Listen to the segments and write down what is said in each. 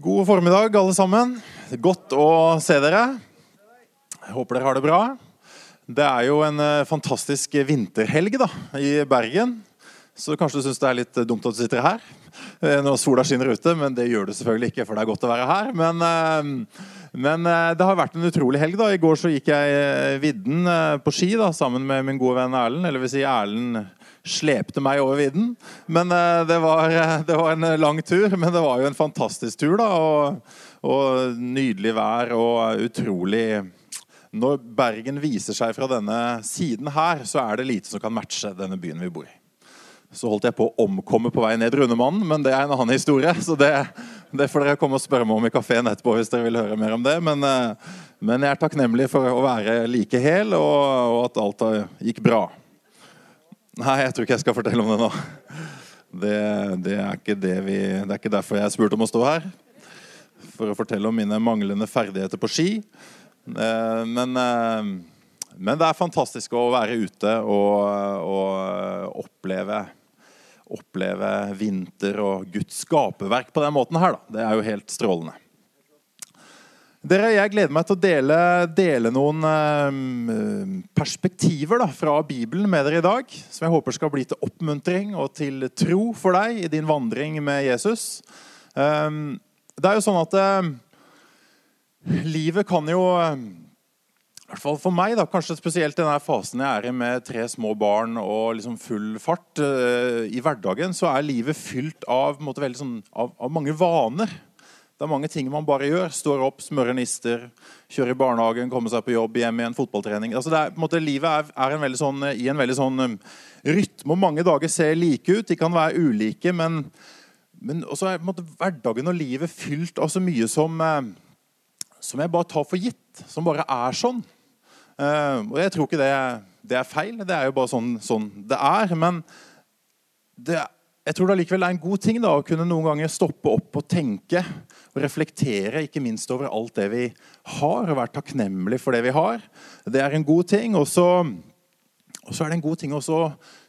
God formiddag, alle sammen. Godt å se dere. Jeg håper dere har det bra. Det er jo en eh, fantastisk vinterhelg da, i Bergen. Så kanskje du syns det er litt dumt at du sitter her eh, når sola skinner ute. Men det gjør det selvfølgelig ikke, for det er godt å være her. Men, eh, men det har vært en utrolig helg. da. I går så gikk jeg vidden på ski da, sammen med min gode venn Erlend. Eller vil si Erlend slepte meg over vidden. Men det var, det var, en lang tur. Men det var jo en fantastisk tur, da. Og, og nydelig vær og utrolig når Bergen viser seg fra denne siden her, så er det lite som kan matche denne byen vi bor i. Så holdt jeg på å omkomme på vei ned Rundemannen, men det er en annen historie. Så det, det får dere komme og spørre meg om i kafeen etterpå hvis dere vil høre mer om det. Men, eh, men jeg er takknemlig for å være like hel, og, og at alt gikk bra. Nei, jeg tror ikke jeg skal fortelle om det nå. Det, det, er ikke det, vi, det er ikke derfor jeg spurte om å stå her. For å fortelle om mine manglende ferdigheter på ski. Eh, men, eh, men, det er fantastisk å være ute og, og oppleve, oppleve vinter og Guds skaperverk på den måten her. Da. Det er jo helt strålende. Dere, Jeg gleder meg til å dele, dele noen eh, perspektiver da, fra Bibelen med dere i dag. Som jeg håper skal bli til oppmuntring og til tro for deg i din vandring med Jesus. det er jo sånn at livet kan jo i hvert fall for meg, da, kanskje spesielt denne fasen jeg er i med tre små barn og liksom full fart uh, i hverdagen, så er livet fylt av, måte, sånn, av, av, mange vaner. Det er mange ting man bare gjør. Står opp, smører nister, kjører i barnehagen, kommer seg på jobb, hjem igjen, fotballtrening. Altså, er, måte, livet er, er en sånn, i en veldig sånn um, rytme. og Mange dager ser like ut. De kan være ulike, men, men også er måte, hverdagen og livet fylt av så mye som uh, som jeg bare tar for gitt. Som bare er sånn. Uh, og jeg tror ikke det, det, er feil. Det er jo bare sånn, sånn det er. Men det, jeg tror det likevel er en god ting da, å kunne noen ganger stoppe opp og tenke og reflektere ikke minst over alt det vi har, og være takknemlig for det vi har. Det er en god ting. Og så, er det en god ting å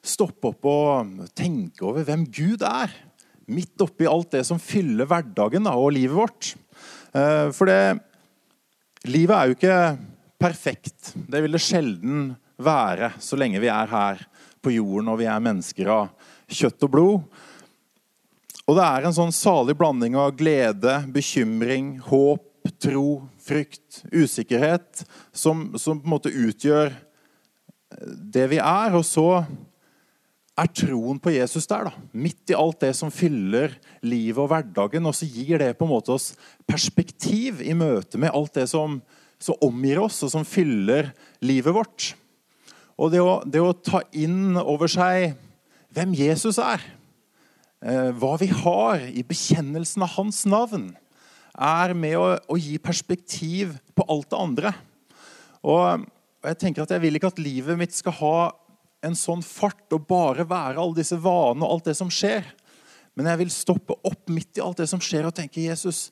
stoppe opp og tenke over hvem Gud er. Midt oppi alt det som fyller hverdagen da, og livet vårt. Uh, for det Livet er jo ikke perfekt. Det vil det sjelden være så lenge vi er her på jorden og vi er mennesker av kjøtt og blod. Og det er en sånn salig blanding av glede, bekymring, håp, tro, frykt, usikkerhet som, som på en måte utgjør det vi er. Og så er troen på Jesus der, da. Midt i alt det som fyller livet og hverdagen. Og så gir det på en måte oss perspektiv i møte med alt det som, som omgir oss, og som fyller livet vårt. Og det å, det å ta inn over seg hvem Jesus er, hva vi har i bekjennelsen av hans navn, er med å, å gi perspektiv på alt det andre. Og jeg tenker at jeg vil ikke at livet mitt skal ha en sånn fart og bare være alle disse vanene og alt det som skjer. Men jeg vil stoppe opp midt i alt det som skjer, og tenke Jesus,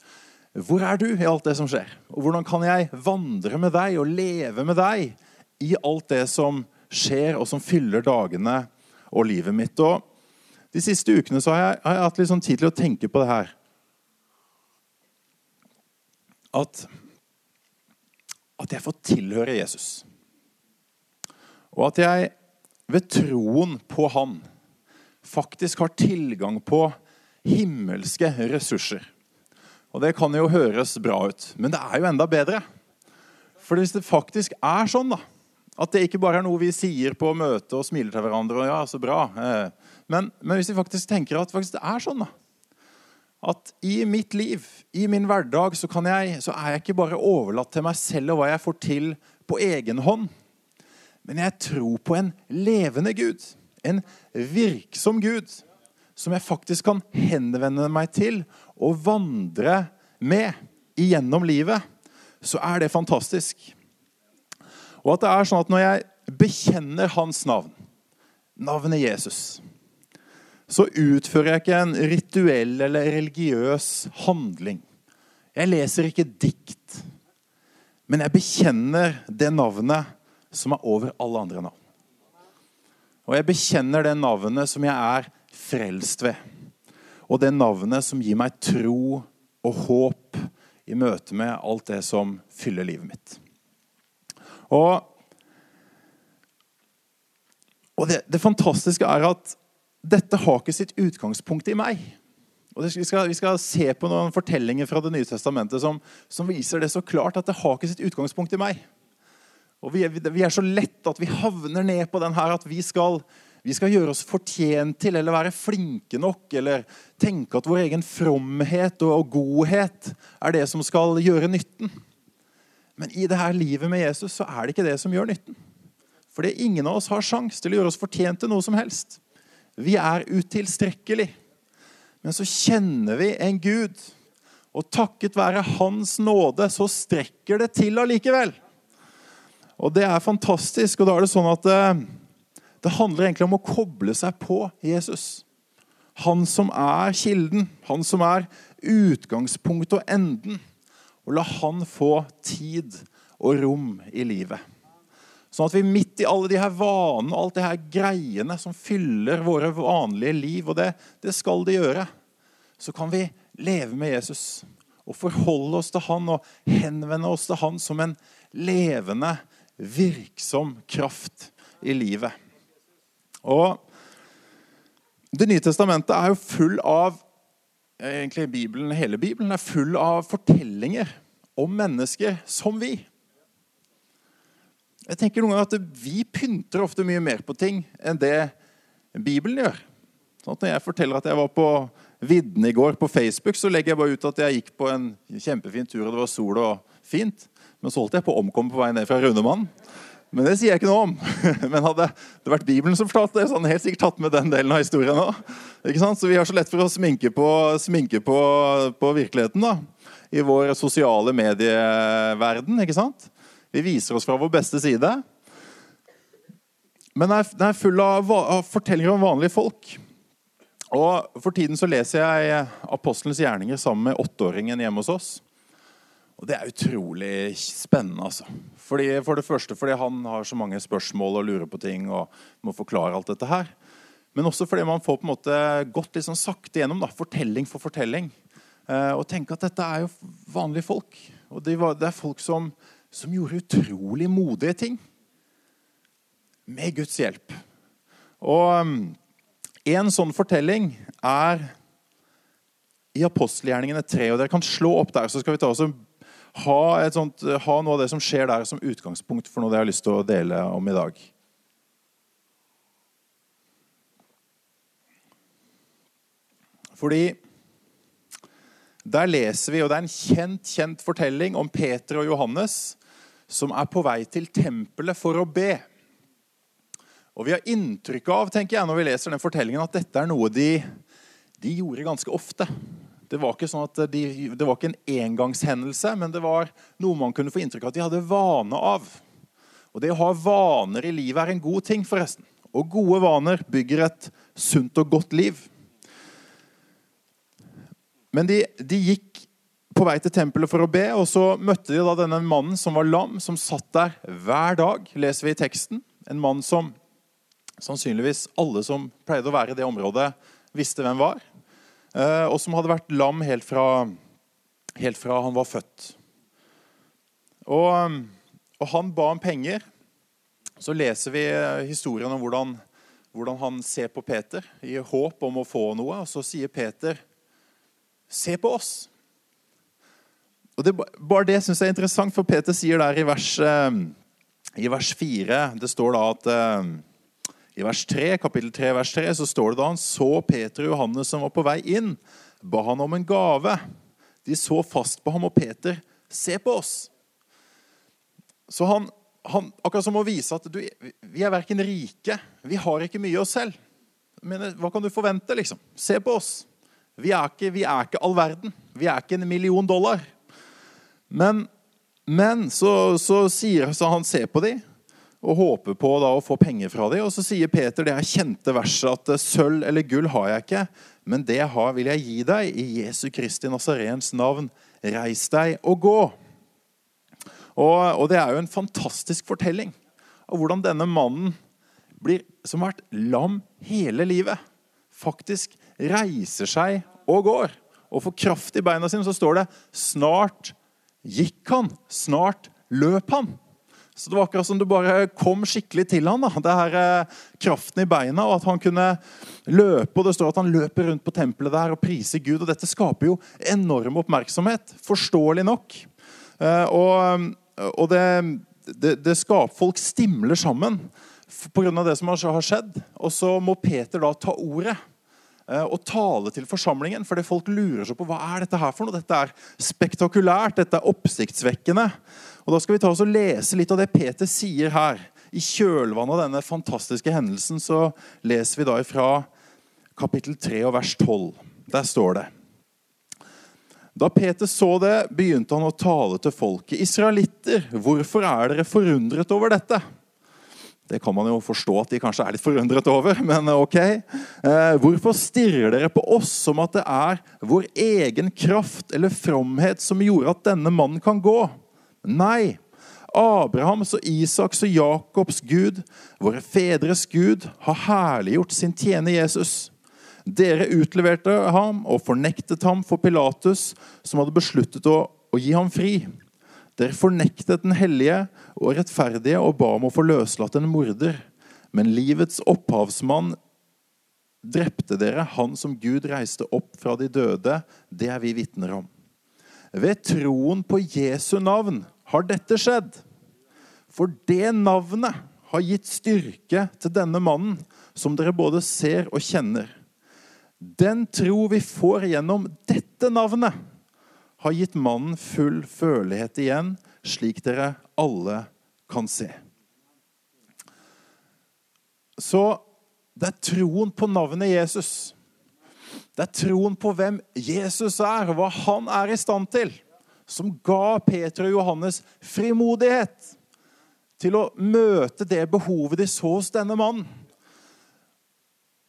hvor er du i alt det som skjer? Og hvordan kan jeg vandre med deg og leve med deg i alt det som skjer, og som fyller dagene og livet mitt? Og de siste ukene har jeg, har jeg hatt litt sånn tid til å tenke på det her. At, at jeg får tilhøre Jesus. Og at jeg ved troen på Han faktisk har tilgang på himmelske ressurser. Og Det kan jo høres bra ut, men det er jo enda bedre. For hvis det faktisk er sånn, da, at det ikke bare er noe vi sier på møte og smiler til hverandre og ja, så bra, eh, men, men, hvis vi faktisk tenker at faktisk det er sånn da, at i mitt liv, i min hverdag, så, jeg, så er jeg ikke bare overlatt til meg selv og hva jeg får til på egen hånd. Men jeg tror på en levende Gud. En virksom Gud. Som jeg faktisk kan henvende meg til og vandre med igjennom livet. Så er det fantastisk. Og at det er sånn at når jeg bekjenner hans navn, navnet Jesus, så utfører jeg ikke en rituell eller religiøs handling. Jeg leser ikke dikt. Men jeg bekjenner det navnet som er over alle andre navn. Og jeg bekjenner det navnet som jeg er frelst ved. Og det navnet som gir meg tro og håp i møte med alt det som fyller livet mitt. Og, og det, det, fantastiske er at dette har ikke sitt utgangspunkt i meg. Og vi, skal, vi, skal, se på noen fortellinger fra Det nye testamentet som, som, viser det så klart at det har ikke sitt utgangspunkt i meg. Og vi, vi er så lett at vi havner ned på den her at vi skal, vi skal gjøre oss fortjent til eller være flinke nok eller tenke at vår egen fromhet og godhet er det som skal gjøre nytten. Men i det her livet med Jesus så er det ikke det som gjør nytten. Fordi ingen av oss har sjanse til å gjøre oss fortjent til noe som helst. Vi er utilstrekkelig. Men så kjenner vi en Gud, og takket være Hans nåde så strekker det til allikevel. Og det er fantastisk. Og da er det sånn at det, det handler egentlig om å koble seg på Jesus. Han som er kilden, han som er utgangspunktet og enden. Og la han få tid og rom i livet. Sånn at vi midt i alle de her vanene og alt det her greiene som fyller våre vanlige liv, og det, det skal de gjøre, så kan vi leve med Jesus og forholde oss til han og henvende oss til han som en levende, virksom kraft i livet. Og Det nye testamentet er jo full av egentlig Bibelen, Hele Bibelen er full av fortellinger om mennesker som vi. Jeg tenker noen ganger at Vi pynter ofte mye mer på ting enn det Bibelen gjør. Sånn når jeg forteller at jeg var på vidden i går på Facebook, så legger jeg bare ut at jeg gikk på en kjempefin tur, og det var sol og fint. Men så holdt jeg på å omkomme på vei ned fra Rundemann. Men det sier jeg ikke noe om. Men hadde det vært Bibelen som fortalte det, så hadde han helt sikkert tatt med den delen av historien òg. Så vi har så lett for å sminke på, sminke på, på virkeligheten da. i vår sosiale medieverden. ikke sant? Vi viser oss fra vår beste side. Men den er full av, fortellinger om vanlige folk. Og For tiden så leser jeg Apostelens gjerninger sammen med åtteåringen hjemme hos oss. Og det er utrolig spennende, altså. Fordi, for det første fordi han har så mange spørsmål og lurer på ting og må forklare alt dette her. Men også fordi man får på en måte gått litt sånn sakte gjennom da, fortelling for fortelling. Eh, og tenke at dette er jo vanlige folk. Og det, det er folk som, som gjorde utrolig modige ting. Med Guds hjelp. Og um, en sånn fortelling er i apostelgjerningene 3. og Dere kan slå opp der, så skal vi ta oss en ha, sånt, ha, noe av det som skjer der, som utgangspunkt for noe jeg har lyst til å dele om i dag. Fordi der leser vi, og det er en kjent, kjent fortelling om Peter og Johannes som er på vei til tempelet for å be. Og Vi har inntrykk av tenker jeg, når vi leser den fortellingen, at dette er noe de, de gjorde ganske ofte. Det var ikke sånn de, det var ikke en engangshendelse, men det var noe man kunne få inntrykk av at de hadde vane av. Og Det å ha vaner i livet er en god ting, forresten. Og gode vaner bygger et sunt og godt liv. Men de, de gikk på vei til tempelet for å be, og så møtte de da denne mannen som var lam, som satt der hver dag, leser vi i teksten. En mann som sannsynligvis alle som pleide å være i det området, visste hvem var. Eh, og som hadde vært lam helt fra, helt fra han var født. Og, og, han ba om penger. Så leser vi eh, historien om hvordan, hvordan han ser på Peter i håp om å få noe. Og så sier Peter, 'Se på oss'. Og det, Bare det syns jeg er interessant, for Peter sier der i vers, i vers 4 Det står da at i vers 3, kapittel 3, vers 3, så står det da han så Peter og Johannes som var på vei inn, ba han om en gave. De så fast på ham, og Peter, se på oss. Så han, han akkurat som å vise at du, vi er verken rike, vi har ikke mye oss selv. Men hva kan du forvente, liksom? Se på oss. Vi er ikke, vi er ikke all verden. Vi er ikke en million dollar. Men, men så, så sier så han ser på dem og håper på da, å få penger fra dem. Og så sier Peter det er kjente verset at eh, sølv eller gull har jeg ikke, men det har, vil jeg gi deg. I Jesu Kristi Nazarens navn, reis deg og gå. Og, og, det er jo en fantastisk fortelling av hvordan denne mannen, blir, som har vært lam hele livet, faktisk reiser seg og går. og får kraft i beina sine, så står det 'snart gikk han'. Snart løp han. Så det var akkurat som det bare kom skikkelig til han. Det her eh, kraften i beina, og at han kunne løpe. og Det står at han løper rundt på tempelet der og priser Gud. og Dette skaper jo enorm oppmerksomhet, forståelig nok. Eh, og, og det, det, det, skaper Folk stimler sammen pga. det som har skjedd. Og så må Peter da ta ordet eh, og tale til forsamlingen. fordi folk lurer seg på hva er dette her for noe. Dette er spektakulært, dette er oppsiktsvekkende. Og Da skal vi ta oss og lese litt av det Peter sier her. I kjølvannet av denne fantastiske hendelsen så leser vi da fra kapittel 3 og vers 12. Der står det Da Peter så det, begynte han å tale til folket. Israelitter, hvorfor er dere forundret over dette? Det kan man jo forstå at de kanskje er litt forundret over, men ok. Eh, hvorfor stirrer dere på oss som at det er vår egen kraft eller fromhet som gjorde at denne mannen kan gå? Nei. Abrahams og Isaks og Jakobs Gud, våre fedres Gud, har herliggjort sin tjener Jesus. Dere utleverte ham og fornektet ham for Pilatus, som hadde besluttet å, å gi ham fri. Dere fornektet den hellige og rettferdige og ba om å få løslatt en morder. Men livets opphavsmann drepte dere, han som Gud reiste opp fra de døde. Det er vi vitner om. Ved troen på Jesu navn har dette skjedd. For det navnet har gitt styrke til denne mannen, som dere både ser og kjenner. Den tro vi får gjennom dette navnet, har gitt mannen full følelighet igjen, slik dere alle kan se. Så det er troen på navnet Jesus. Det er troen på hvem Jesus er, og hva han er i stand til som ga Peter og Johannes frimodighet til å møte det behovet de så hos denne mannen.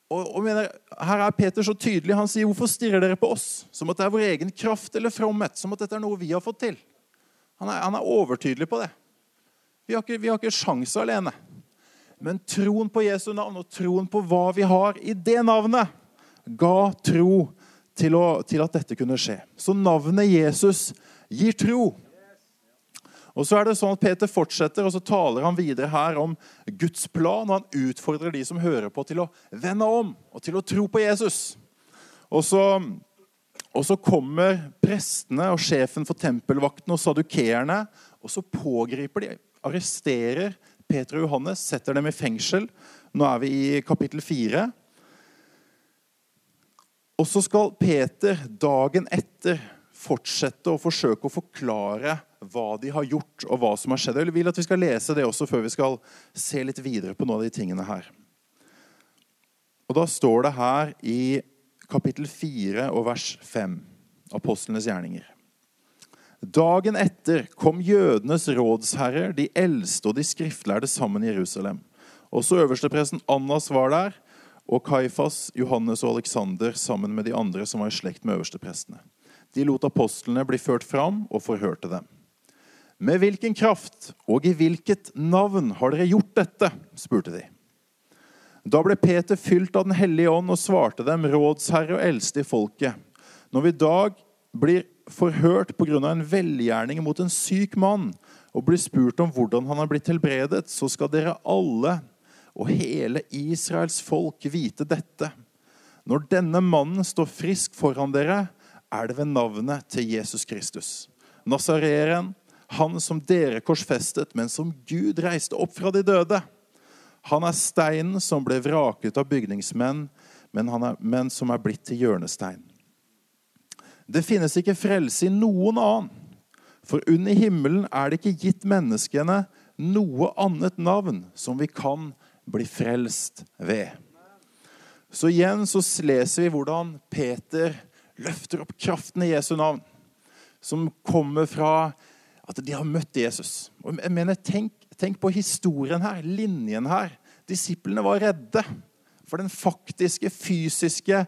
Og, og mener, her er Peter så tydelig. Han sier, 'Hvorfor stirrer dere på oss?' Som at det er vår egen kraft eller fromhet. Som at dette er noe vi har fått til. Han er, han er overtydelig på det. Vi har ikke, vi har ikke sjanse alene. Men troen på Jesu navn og troen på hva vi har i det navnet, ga tro til, å, til at dette kunne skje. Så navnet Jesus gir tro. Og så er det sånn at Peter fortsetter, og så taler han videre her om Guds plan. Og han utfordrer de som hører på, til å vende om og til å tro på Jesus. Og så, og så kommer prestene og sjefen for tempelvakten og sadukeerne, og så pågriper de, arresterer Peter og Johannes, setter dem i fengsel. Nå er vi i kapittel fire. Og så skal Peter dagen etter fortsette å forsøke å forklare hva de har gjort, og hva som har skjedd. Jeg vil at vi skal lese det også før vi skal se litt videre på noen av de tingene her. Og Da står det her i kapittel 4 og vers 5, apostlenes gjerninger. Dagen etter kom jødenes rådsherrer, de eldste og de skriftlærde sammen i Jerusalem. Også øverstepresten Annas var der, og Kaifas, Johannes og Aleksander sammen med de andre som var i slekt med øversteprestene. De lot apostlene bli ført fram og forhørte dem. Med hvilken kraft og i hvilket navn har dere gjort dette? spurte de. Da ble Peter fylt av Den hellige ånd og svarte dem, rådsherre og eldste i folket. Når vi i dag blir forhørt pga. en velgjerning mot en syk mann, og blir spurt om hvordan han er blitt helbredet, så skal dere alle og hele Israels folk vite dette. Når denne mannen står frisk foran dere, er det ved navnet til Jesus Kristus. Nasareeren, han som dere korsfestet, men som Gud reiste opp fra de døde. Han er steinen som ble vraket av bygningsmenn, men, er, men som er blitt til hjørnestein. Det finnes ikke frelse i noen annen, for under himmelen er det ikke gitt menneskene noe annet navn som vi kan bli frelst ved. Så igjen så leser vi hvordan Peter løfter opp kraften i Jesu navn, som kommer fra at de har møtt Jesus. Og jeg mener, tenk, tenk på historien her, linjen her. Disiplene var redde for den faktiske, fysiske,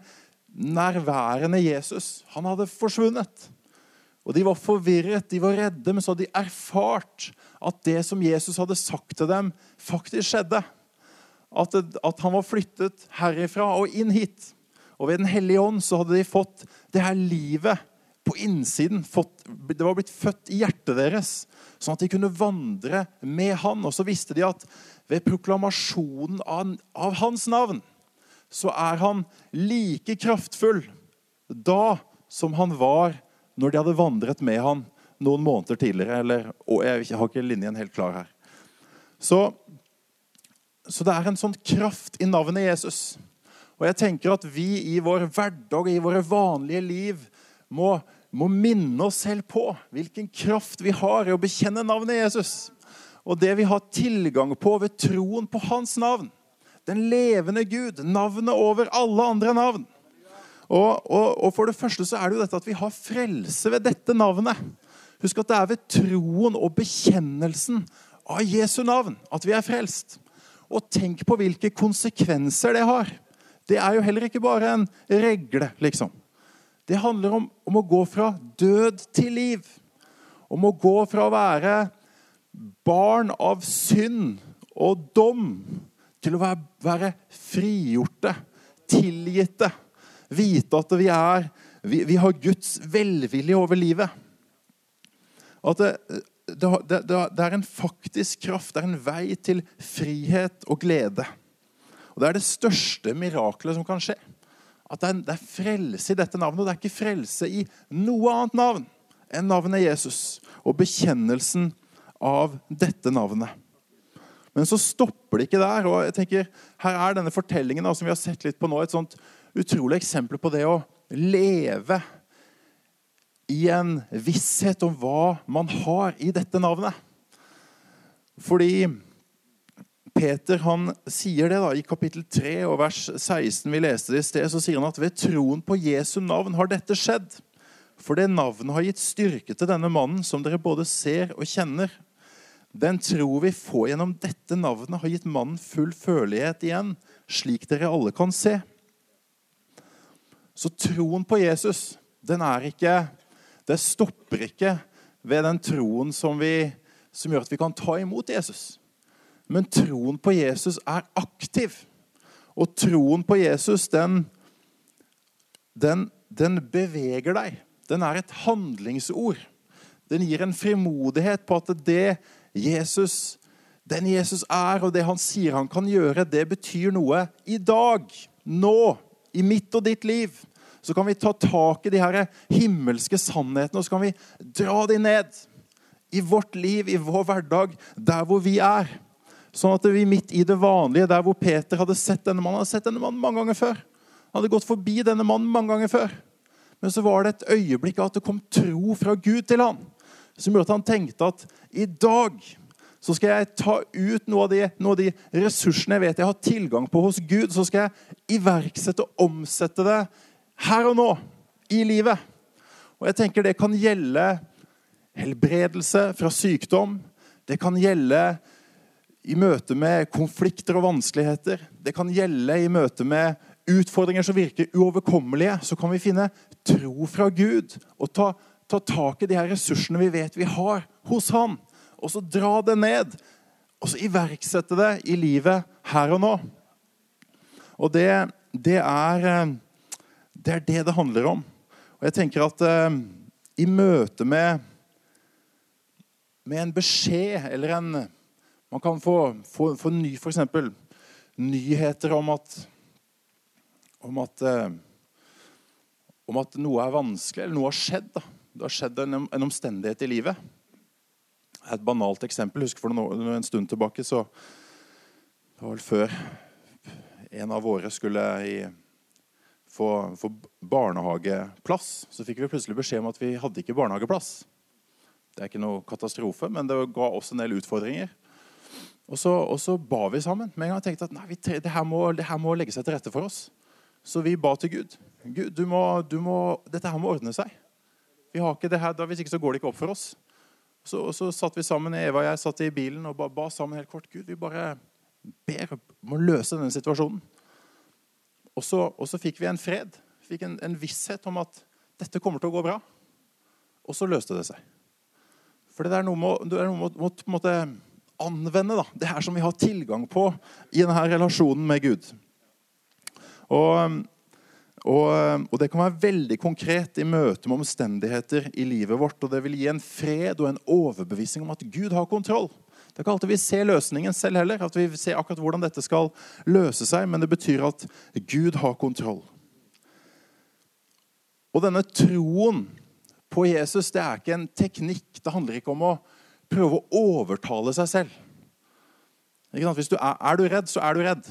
nærværende Jesus. Han hadde forsvunnet. Og De var forvirret, de var redde, men så hadde de erfart at det som Jesus hadde sagt til dem, faktisk skjedde. At, at han var flyttet herifra og inn hit. Og ved Den hellige ånd så hadde de fått det her livet på innsiden. Fått, det var blitt født i hjertet deres, sånn at de kunne vandre med han. Og så visste de at ved proklamasjonen av, av hans navn så er han like kraftfull da som han var når de hadde vandret med han noen måneder tidligere. Eller, og jeg har ikke linjen helt klar her. Så, så det er en sånn kraft i navnet Jesus. Og jeg tenker at vi i vår hverdag i våre vanlige liv må, må minne oss selv på hvilken kraft vi har i å bekjenne navnet Jesus. Og det vi har tilgang på ved troen på hans navn. Den levende Gud. Navnet over alle andre navn. Og, og, og, for det første så er det jo dette at vi har frelse ved dette navnet. Husk at det er ved troen og bekjennelsen av Jesu navn at vi er frelst. Og tenk på hvilke konsekvenser det har. Det er jo heller ikke bare en regle, liksom. Det handler om, om å gå fra død til liv. Om å gå fra å være barn av synd og dom til å være, være frigjorte, tilgitte. Vite at vi, er, vi, vi har Guds velvilje over livet. At det, det, det, det, er en faktisk kraft, det er en vei til frihet og glede. Og Det er det største miraklet som kan skje. At det er, det er frelse i dette navnet. Og det er ikke frelse i noe annet navn enn navnet Jesus og bekjennelsen av dette navnet. Men så stopper det ikke der. og jeg tenker, Her er denne fortellingen da, som vi har sett litt på nå, et sånt utrolig eksempel på det å leve i en visshet om hva man har i dette navnet. Fordi Peter han sier det da, i kapittel 3 og vers 16. Vi leste det i sted, så sier han at ved troen på Jesu navn har dette skjedd. For det navnet har gitt styrke til denne mannen, som dere både ser og kjenner. Den tro vi får gjennom dette navnet, har gitt mannen full følelighet igjen, slik dere alle kan se. Så troen på Jesus, den er ikke det stopper ikke ved den troen som, vi, som gjør at vi kan ta imot Jesus. Men troen på Jesus er aktiv. Og troen på Jesus, den, den, den beveger deg. Den er et handlingsord. Den gir en frimodighet på at det Jesus, den Jesus er, og det han sier han kan gjøre, det betyr noe i dag, nå, i mitt og ditt liv så kan vi ta tak i de her himmelske sannhetene og så kan vi dra de ned i vårt liv, i vår hverdag, der hvor vi er. Sånn at vi midt i det vanlige, der hvor Peter hadde sett denne mannen hadde sett denne mannen mange ganger før. Han hadde gått forbi denne mannen mange ganger før. Men så var det et øyeblikk av at det kom tro fra Gud til han, som gjorde at han tenkte at i dag så skal jeg ta ut noe av, de, noe av de ressursene jeg vet jeg har tilgang på hos Gud. Så skal jeg iverksette og omsette det her og nå i livet. Og jeg tenker Det kan gjelde helbredelse fra sykdom. Det kan gjelde i møte med konflikter og vanskeligheter. Det kan gjelde i møte med utfordringer som virker uoverkommelige. Så kan vi finne tro fra Gud og ta, ta tak i de her ressursene vi vet vi har hos Han. Og så dra det ned. Og så iverksette det i livet her og nå. Og det, det er eh, det er det det handler om. Og jeg tenker at eh, i møte med, med en beskjed eller en Man kan få, få, få ny, eksempel, nyheter om at om at, eh, om at noe er vanskelig, eller noe har skjedd. Da. Det har skjedd en, en omstendighet i livet. Et banalt eksempel. Husk for noen, en stund tilbake så Det var vel før en av våre skulle i få, få, barnehageplass, så fikk vi plutselig beskjed om at vi hadde ikke barnehageplass. Det er ikke noe katastrofe, men det ga oss en del utfordringer. Og så, og så ba vi sammen. Med en gang tenkte at nei, vi, det, her må, det, her må, legge seg til rette for oss. Så vi ba til Gud. Gud, du må, du må, dette her må ordne seg. Vi har ikke det her, da Hvis ikke så går det ikke opp for oss. Så, så satt vi sammen, Eva og jeg satt i bilen og ba, ba sammen helt kort. Gud, vi bare ber om å løse denne situasjonen. Og så, og så fikk vi en fred, fikk en, en, visshet om at dette kommer til å gå bra. Og så løste det seg. For det er noe med å anvende da, det her som vi har tilgang på i denne relasjonen med Gud. Og, Og, og, det kan være veldig konkret i møte med omstendigheter i livet vårt. Og det vil gi en fred og en overbevisning om at Gud har kontroll. Det er ikke alltid vi ser løsningen selv heller, at vi ser akkurat hvordan dette skal løse seg, men det betyr at Gud har kontroll. Og denne troen på Jesus det er ikke en teknikk. Det handler ikke om å prøve å overtale seg selv. Hvis du er, er, du redd, så er du redd.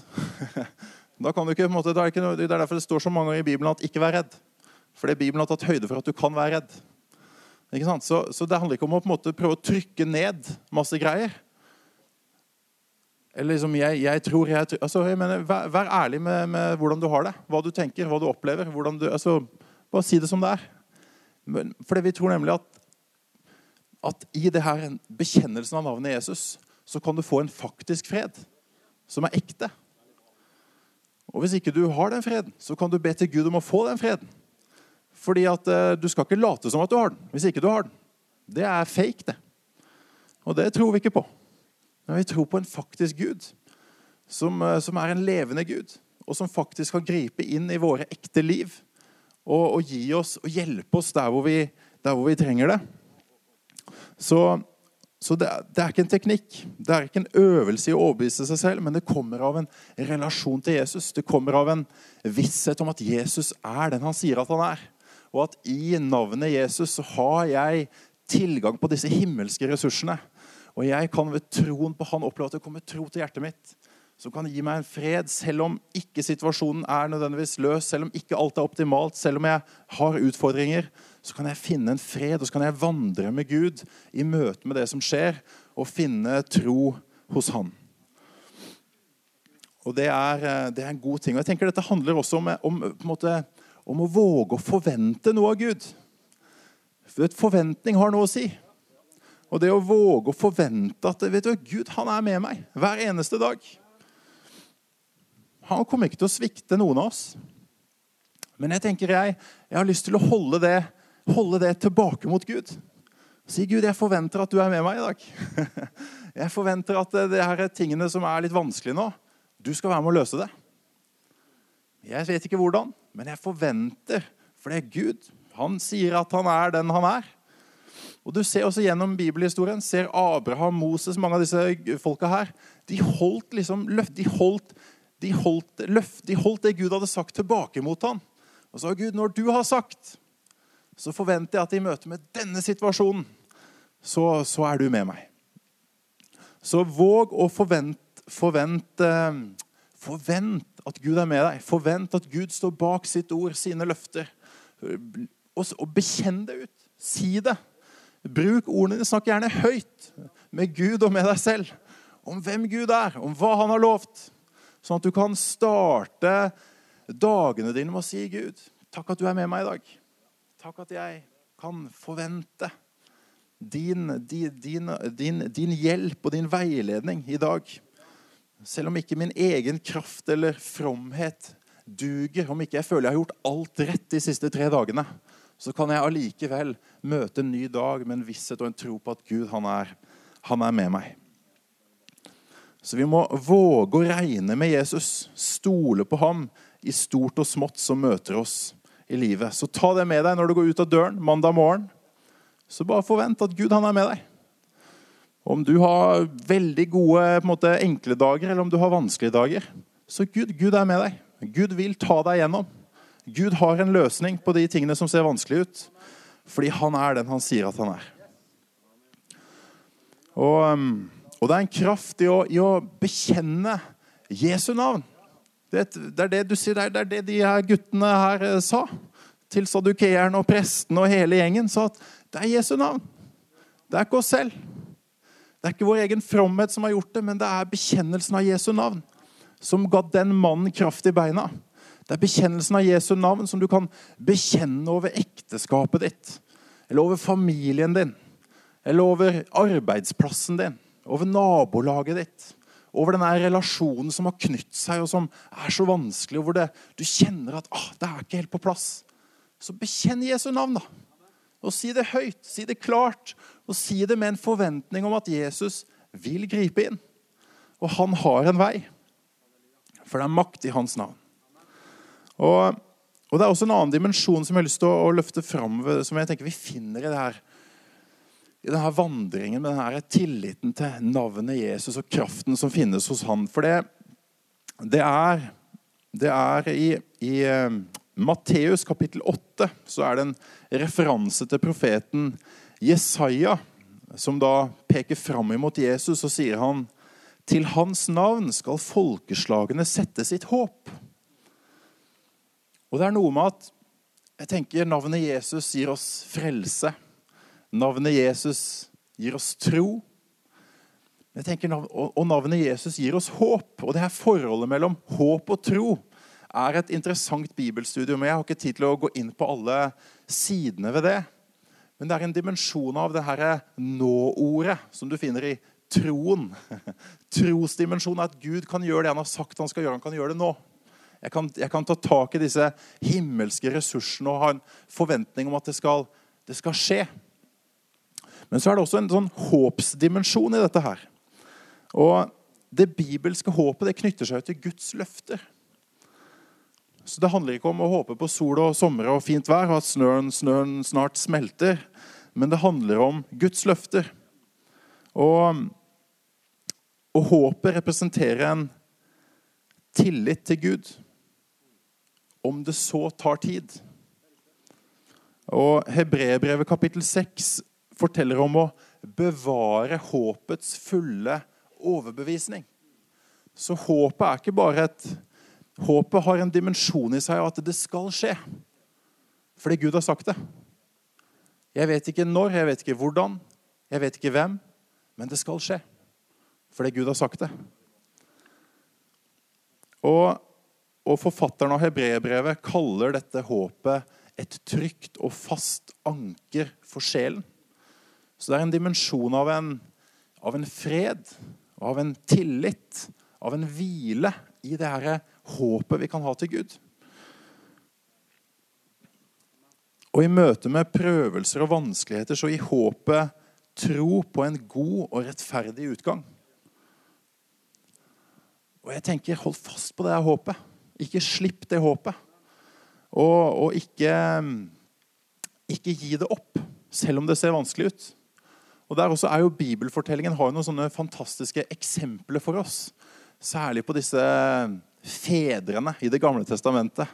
da kan du ikke, måte, det, er ikke, det, er derfor det står så mange ganger i Bibelen at 'ikke vær redd'. Fordi Bibelen har tatt høyde for at du kan være redd. Så, så, det handler ikke om å måte, prøve å trykke ned masse greier. Eller liksom, jeg, jeg tror jeg, altså, jeg mener, vær, vær, ærlig med, med, hvordan du har det. Hva du tenker, hva du opplever. Du, altså, bare si det som det er. For vi tror nemlig at, at i det her bekjennelsen av navnet Jesus så kan du få en faktisk fred som er ekte. Og Hvis ikke du har den freden, så kan du be til Gud om å få den freden. Fordi at uh, Du skal ikke late som at du har den, hvis ikke du har den. Det er fake, det. Og det tror vi ikke på. Men vi tror på en faktisk Gud, som, uh, som er en levende Gud, og som faktisk kan gripe inn i våre ekte liv og, og gi oss og hjelpe oss der hvor vi, der hvor vi trenger det. Så så det, det, er ikke en teknikk, det er ikke en øvelse i å overbevise seg selv, men det kommer av en relasjon til Jesus. Det kommer av en visshet om at Jesus er den han sier at han er. Og at i navnet Jesus så har jeg tilgang på disse himmelske ressursene. Og jeg kan ved troen på han oppleve at det kommer tro til hjertet mitt. Som kan gi meg en fred, selv om ikke situasjonen er nødvendigvis løs, selv om ikke alt er optimalt, selv om jeg har utfordringer så kan jeg finne en fred, og så kan jeg vandre med Gud i møte med det som skjer, og finne tro hos Han. Og Det er, eh, det er en god ting. Og jeg tenker Dette handler også om, om, måte, om å våge å forvente noe av Gud. For Forventning har noe å si. Og det å våge å forvente at vet du, Gud han er med meg hver eneste dag. Han kommer ikke til å svikte noen av oss. Men jeg tenker jeg, jeg har lyst til å holde det holde det tilbake mot Gud. Si, 'Gud, jeg forventer at du er med meg i dag.' 'Jeg forventer at det her er tingene som er litt vanskelig nå, du skal være med å løse det.' Jeg vet ikke hvordan, men jeg forventer, for det er Gud. Han sier at han er den han er. Og Du ser også gjennom bibelhistorien ser Abraham, Moses, mange av disse folka her. De holdt liksom løft, de holdt, de holdt, løft, de holdt det Gud hadde sagt, tilbake mot ham. Og sa Gud, når du har sagt så forventer jeg at i møte med denne situasjonen, så, så er du med meg. Så våg å forvente forvent, forvent at Gud er med deg. Forvent at Gud står bak sitt ord, sine løfter. Og, og bekjenn det ut. Si det. Bruk ordene dine. Snakk gjerne høyt med Gud og med deg selv om hvem Gud er, om hva han har lovt. Sånn at du kan starte dagene dine med å si, 'Gud, takk at du er med meg i dag.' Takk at jeg kan forvente din, din, din, din, hjelp og din veiledning i dag. Selv om ikke min egen kraft eller fromhet duger, om ikke jeg føler jeg har gjort alt rett de siste tre dagene, så kan jeg allikevel møte en ny dag med en visshet og en tro på at Gud han er, han er med meg. Så vi må våge å regne med Jesus, stole på ham i stort og smått som møter oss i livet. Så ta det med deg når du går ut av døren mandag morgen. Så bare forvent at Gud han er med deg. Om du har veldig gode måte, enkle dager, eller om du har vanskelige dager, så Gud, Gud er med deg. Gud vil ta deg gjennom. Gud har en løsning på de tingene som ser vanskelig ut, fordi han er den han sier at han er. Og, um, og det er en kraft i å, i å bekjenne Jesu navn. Det, det, er det du sier, det er det de her guttene her eh, sa til sadukeeren og prestene og hele gjengen. sa at det er Jesu navn. Det er ikke oss selv. Det er ikke vår egen fromhet som har gjort det, men det er bekjennelsen av Jesu navn som ga den mannen kraft i beina. Det er bekjennelsen av Jesu navn som du kan bekjenne over ekteskapet ditt, eller over familien din, eller over arbeidsplassen din, over nabolaget ditt over denne relasjonen som har knytt seg, og som er så vanskelig, og hvor det, du kjenner at ah, det er ikke helt på plass. Så bekjenn Jesu navn, da. Og si det høyt, si det klart, og si det med en forventning om at Jesus vil gripe inn. Og han har en vei. For det er makt i hans navn. Og, og Det er også en annen dimensjon som jeg har lyst til å, å løfte fram, som jeg tenker vi finner i det her i denne vandringen med denne tilliten til navnet Jesus og kraften som finnes hos han. For det, det er, det er i, i uh, Matteus kapittel 8 så er det en referanse til profeten Jesaja, som da peker fram imot Jesus, og sier han til hans navn skal folkeslagene sette sitt håp. Og det er noe med at jeg tenker navnet Jesus gir oss frelse. Navnet Jesus gir oss tro. Tenker, og navnet Jesus gir oss håp. Og det her forholdet mellom håp og tro er et interessant bibelstudium. Jeg har ikke tid til å gå inn på alle sidene ved det. Men det er en dimensjon av det her nå-ordet som du finner i troen. Trosdimensjonen er at Gud kan gjøre det han har sagt han skal gjøre. Han kan gjøre det nå. Jeg kan, jeg kan ta tak i disse himmelske ressursene og ha en forventning om at det skal, det skal skje. Men så er det også en sånn håpsdimensjon i dette her. Og det bibelske håpet det knytter seg til Guds løfter. Så Det handler ikke om å håpe på sol og sommer og fint vær og at snøen, snøen snart smelter, men det handler om Guds løfter. Og, og håpet representerer en tillit til Gud, om det så tar tid. Og Hebrebrevet kapittel 6 forteller om å bevare håpets fulle overbevisning. Så håpet er ikke bare et Håpet har en dimensjon i seg av at det skal skje. Fordi Gud har sagt det. Jeg vet ikke når, jeg vet ikke hvordan, jeg vet ikke hvem, men det skal skje. Fordi Gud har sagt det. Og, og forfatteren av hebreerbrevet kaller dette håpet et trygt og fast anker for sjelen. Så det er en dimensjon av en, av en fred, av en tillit, av en hvile i det her håpet vi kan ha til Gud. Og i møte med prøvelser og vanskeligheter så gir håpet tro på en god og rettferdig utgang. Og jeg tenker, hold fast på det her håpet. Ikke slipp det håpet. Og, og ikke, ikke gi det opp, selv om det ser vanskelig ut. Og der også er jo Bibelfortellingen har jo noen sånne fantastiske eksempler for oss. Særlig på disse fedrene i Det gamle testamentet.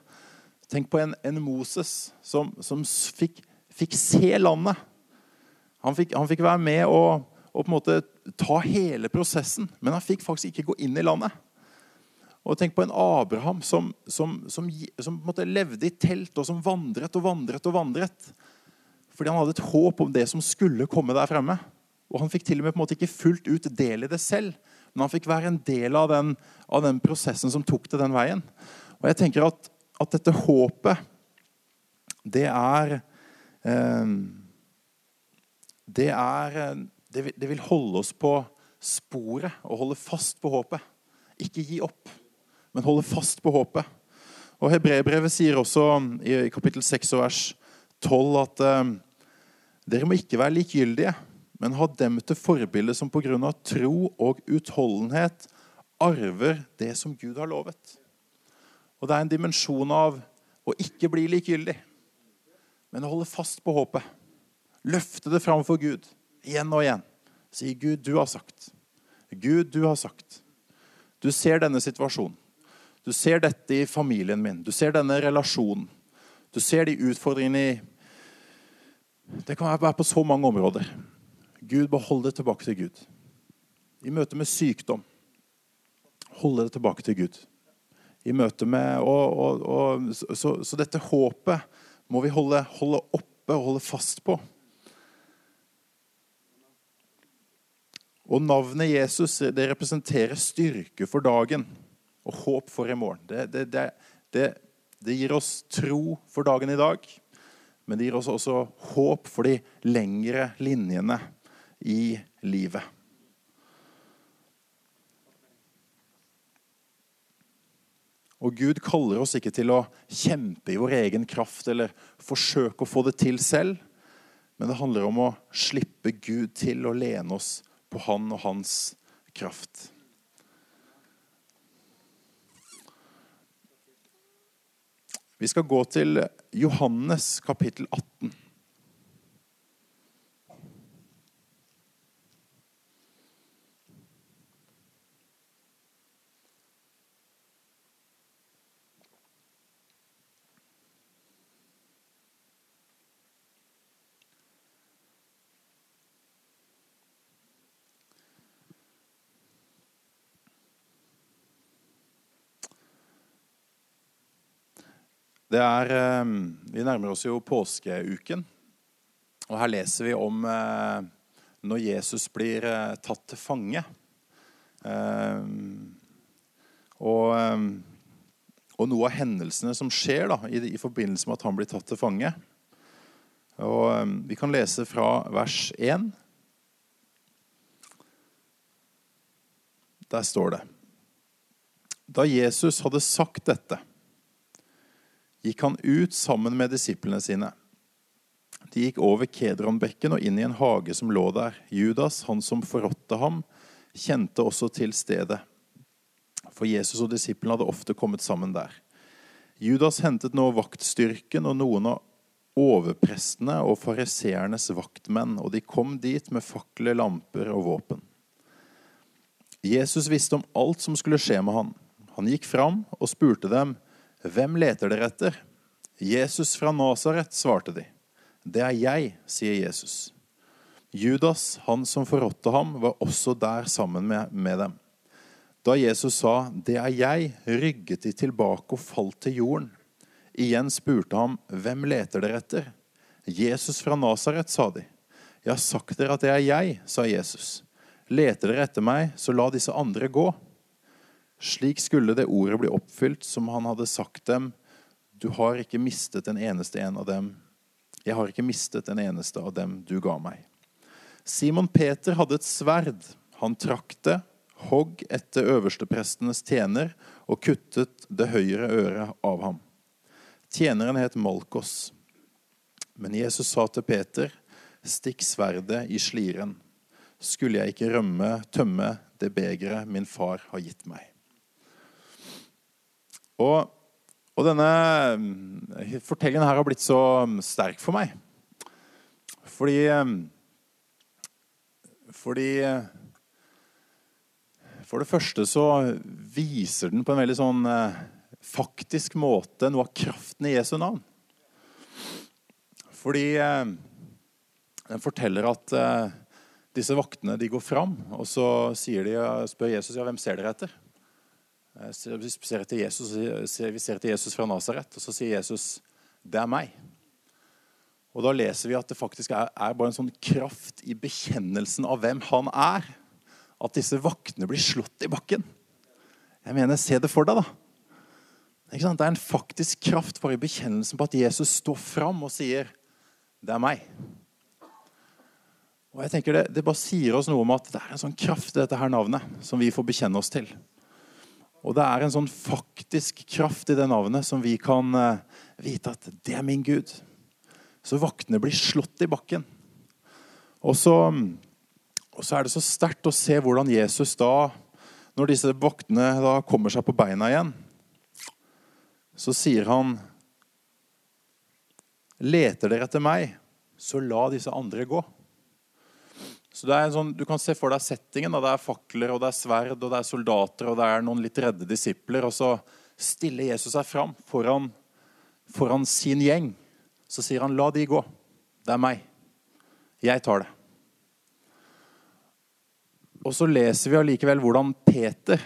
Tenk på en, en Moses som, som fikk, fikk, se landet. Han fikk, han fikk være med og, og, på en måte ta hele prosessen, men han fikk faktisk ikke gå inn i landet. Og Tenk på en Abraham som, som, som, som levde i telt, og som vandret og vandret og vandret. Fordi han hadde et håp om det som skulle komme der fremme. Og han fikk til og med på en måte ikke fullt ut del i det selv, men han fikk være en del av den, av den prosessen som tok det den veien. Og jeg tenker at, at dette håpet, det er eh, Det er det vil, det vil holde oss på sporet og holde fast på håpet. Ikke gi opp, men holde fast på håpet. Og Hebreerbrevet sier også i kapittel 6 og vers 12 at eh, dere må ikke være likegyldige, men ha dem til forbilde som pga. tro og utholdenhet arver det som Gud har lovet. Og Det er en dimensjon av å ikke bli likegyldig, men å holde fast på håpet. Løfte det fram for Gud igjen og igjen. Si, 'Gud, du har sagt'. Gud, du har sagt. Du ser denne situasjonen. Du ser dette i familien min. Du ser denne relasjonen. Du ser de utfordringene i det kan være på så mange områder. Gud, behold det tilbake til Gud. I møte med sykdom, holde det tilbake til Gud. I møte med, og, og, og, så, så, dette håpet må vi holde, holde oppe og holde fast på. Og navnet Jesus det representerer styrke for dagen og håp for i morgen. Det, det, det, det gir oss tro for dagen i dag. Men det gir oss også håp for de lengre linjene i livet. Og Gud kaller oss ikke til å kjempe i vår egen kraft eller forsøke å få det til selv, men det handler om å slippe Gud til og lene oss på Han og hans kraft. Vi skal gå til Johannes kapittel 18. Det er, eh, vi nærmer oss jo påskeuken. Og her leser vi om eh, når Jesus blir eh, tatt til fange. Og, og, noe av hendelsene som skjer da, i, i, forbindelse med at han blir tatt til fange. Og Vi kan lese fra vers 1. Der står det Da Jesus hadde sagt dette gikk han ut sammen med disiplene sine. De gikk over Kedronbekken og inn i en hage som lå der. Judas, han som forrådte ham, kjente også til stedet. For Jesus og disiplene hadde ofte kommet sammen der. Judas hentet nå vaktstyrken og noen av overprestene og fariseernes vaktmenn, og de kom dit med fakler, lamper og våpen. Jesus visste om alt som skulle skje med han. Han gikk fram og spurte dem, hvem leter dere etter? Jesus fra Nasaret, svarte de. Det er jeg, sier Jesus. Judas, han som forrådte ham, var også der sammen med, med, dem. Da Jesus sa, 'Det er jeg', rygget de tilbake og falt til jorden. Igjen spurte ham, 'Hvem leter dere etter?' 'Jesus fra Nasaret', sa de. 'Jeg har sagt dere at det er jeg', sa Jesus. 'Leter dere etter meg, så la disse andre gå.' Slik skulle det ordet bli oppfylt som han hadde sagt dem. Du har ikke mistet en eneste en av dem. Jeg har ikke mistet en eneste av dem du ga meg. Simon Peter hadde et sverd. Han trakk det, hogg etter øversteprestenes tjener og kuttet det høyre øret av ham. Tjeneren het Malkos. Men Jesus sa til Peter, stikk sverdet i sliren. Skulle jeg ikke rømme, tømme det begeret min far har gitt meg. Og, og denne mm, fortellingen her har blitt så mm, sterk for meg. Fordi mm, Fordi For det første så viser den på en veldig sånn faktisk måte noe av kraften i Jesu navn. Fordi den forteller at disse vaktene de går fram, og så de, spør Jesus ja, hvem ser dere etter. Eh, vi ser etter Jesus, vi ser etter Jesus fra Nasaret, og så sier Jesus 'det er meg'. Og Da leser vi at det faktisk er, er, bare en sånn kraft i bekjennelsen av hvem han er, at disse vaktene blir slått i bakken. Jeg mener, Se det for deg, da. Det er en faktisk kraft bare i bekjennelsen på at Jesus står fram og sier 'det er meg'. Og jeg tenker det, det bare sier oss noe om at det er en sånn kraft i dette her navnet som vi får bekjenne oss til. Og det er en sånn faktisk kraft i det navnet som vi kan uh, vite at det er min Gud. Så vaktene blir slått i bakken. Og så, og så er det så sterkt å se hvordan Jesus da, når disse vaktene da kommer seg på beina igjen, så sier han Leter dere etter meg, så la disse andre gå. Så det er en sånn, Du kan se for deg settingen. Da. Det er fakler, og det er sverd, og det er soldater og det er noen litt redde disipler. Og så stiller Jesus seg fram foran, foran sin gjeng. Så sier han, 'La de gå. Det er meg. Jeg tar det.' Og så leser vi allikevel hvordan Peter,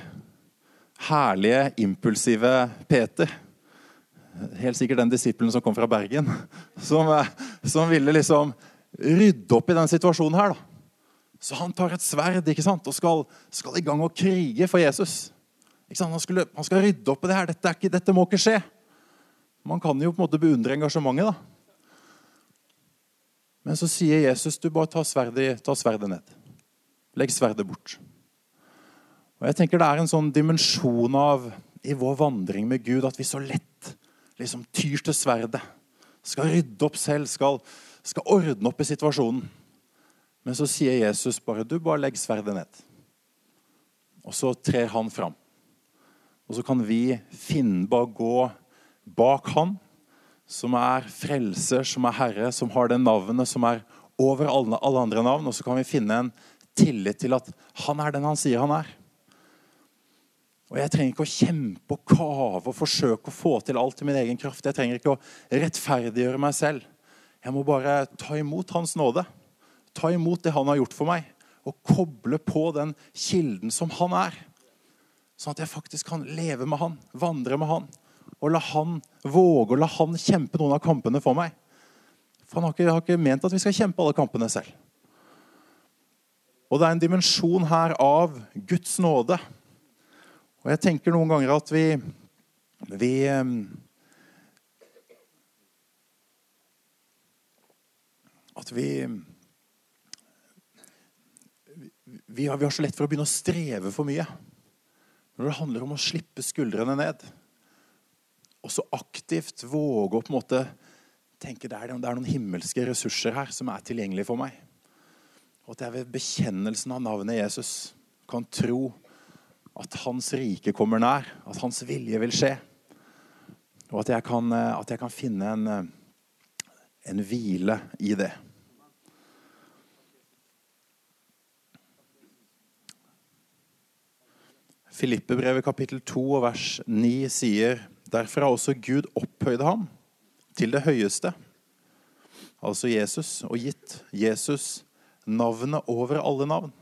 herlige, impulsive Peter Helt sikkert den disippelen som kom fra Bergen, som, som ville liksom rydde opp i den situasjonen her. da. Så han tar et sverd ikke sant? og skal, skal i gang og krige for Jesus. Han, skulle, han, skal rydde opp i det her. Dette, ikke, dette, må ikke skje. Man kan jo på en måte beundre engasjementet. da. Men så sier Jesus du bare ta sverdet, ta sverdet ned. Legg sverdet bort. Og jeg tenker Det er en sånn dimensjon av i vår vandring med Gud at vi så lett liksom tyr til sverdet. Skal rydde opp selv, skal, skal ordne opp i situasjonen. Men så sier Jesus bare du bare legg sverdet ned. Og så trer han fram. Og så kan vi finne, bare gå bak han som er frelser, som er herre, som har det navnet som er over alle, alle andre navn. Og så kan vi finne en tillit til at han er den han sier han er. Og Jeg trenger ikke å kjempe og kave og forsøke å få til alt i min egen kraft. Jeg trenger ikke å rettferdiggjøre meg selv. Jeg må bare ta imot Hans nåde. Ta imot det han har gjort for meg, og koble på den kilden som han er. Sånn at jeg faktisk kan leve med han, vandre med han, og la han våge å la han kjempe noen av kampene for meg. For han har ikke, har ikke ment at vi skal kjempe alle kampene selv. Og det er en dimensjon her av Guds nåde. Og jeg tenker noen ganger at vi, vi At vi vi har, vi har, så lett for å begynne å streve for mye. Når det handler om å slippe skuldrene ned. Og så aktivt våge å på en måte tenke er, det er noen himmelske ressurser her som er tilgjengelige for meg. Og at jeg ved bekjennelsen av navnet Jesus kan tro at hans rike kommer nær, at hans vilje vil skje. Og at jeg kan, at jeg kan finne en, en hvile i det. Filippebrevet kapittel 2 og vers 9 sier derfor har også Gud opphøyd ham til det høyeste, altså Jesus, og gitt Jesus navnet over alle navn.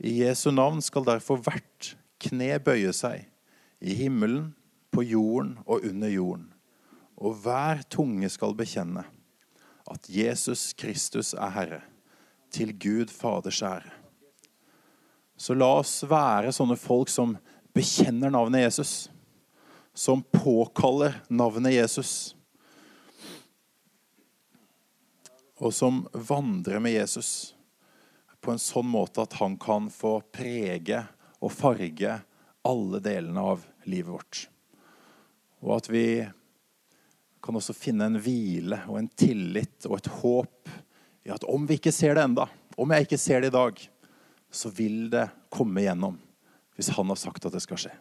I Jesu navn skal derfor hvert kne bøye seg, i himmelen, på jorden og under jorden. Og hver tunge skal bekjenne at Jesus Kristus er Herre, til Gud Faders ære. Så la oss være sånne folk som bekjenner navnet Jesus. Som påkaller navnet Jesus. Og som vandrer med Jesus på en sånn måte at han kan få prege og farge alle delene av livet vårt. Og at vi kan også finne en hvile og en tillit og et håp i at om vi ikke ser det enda, om jeg ikke ser det i dag, så vil det komme gjennom hvis han har sagt at det skal skje.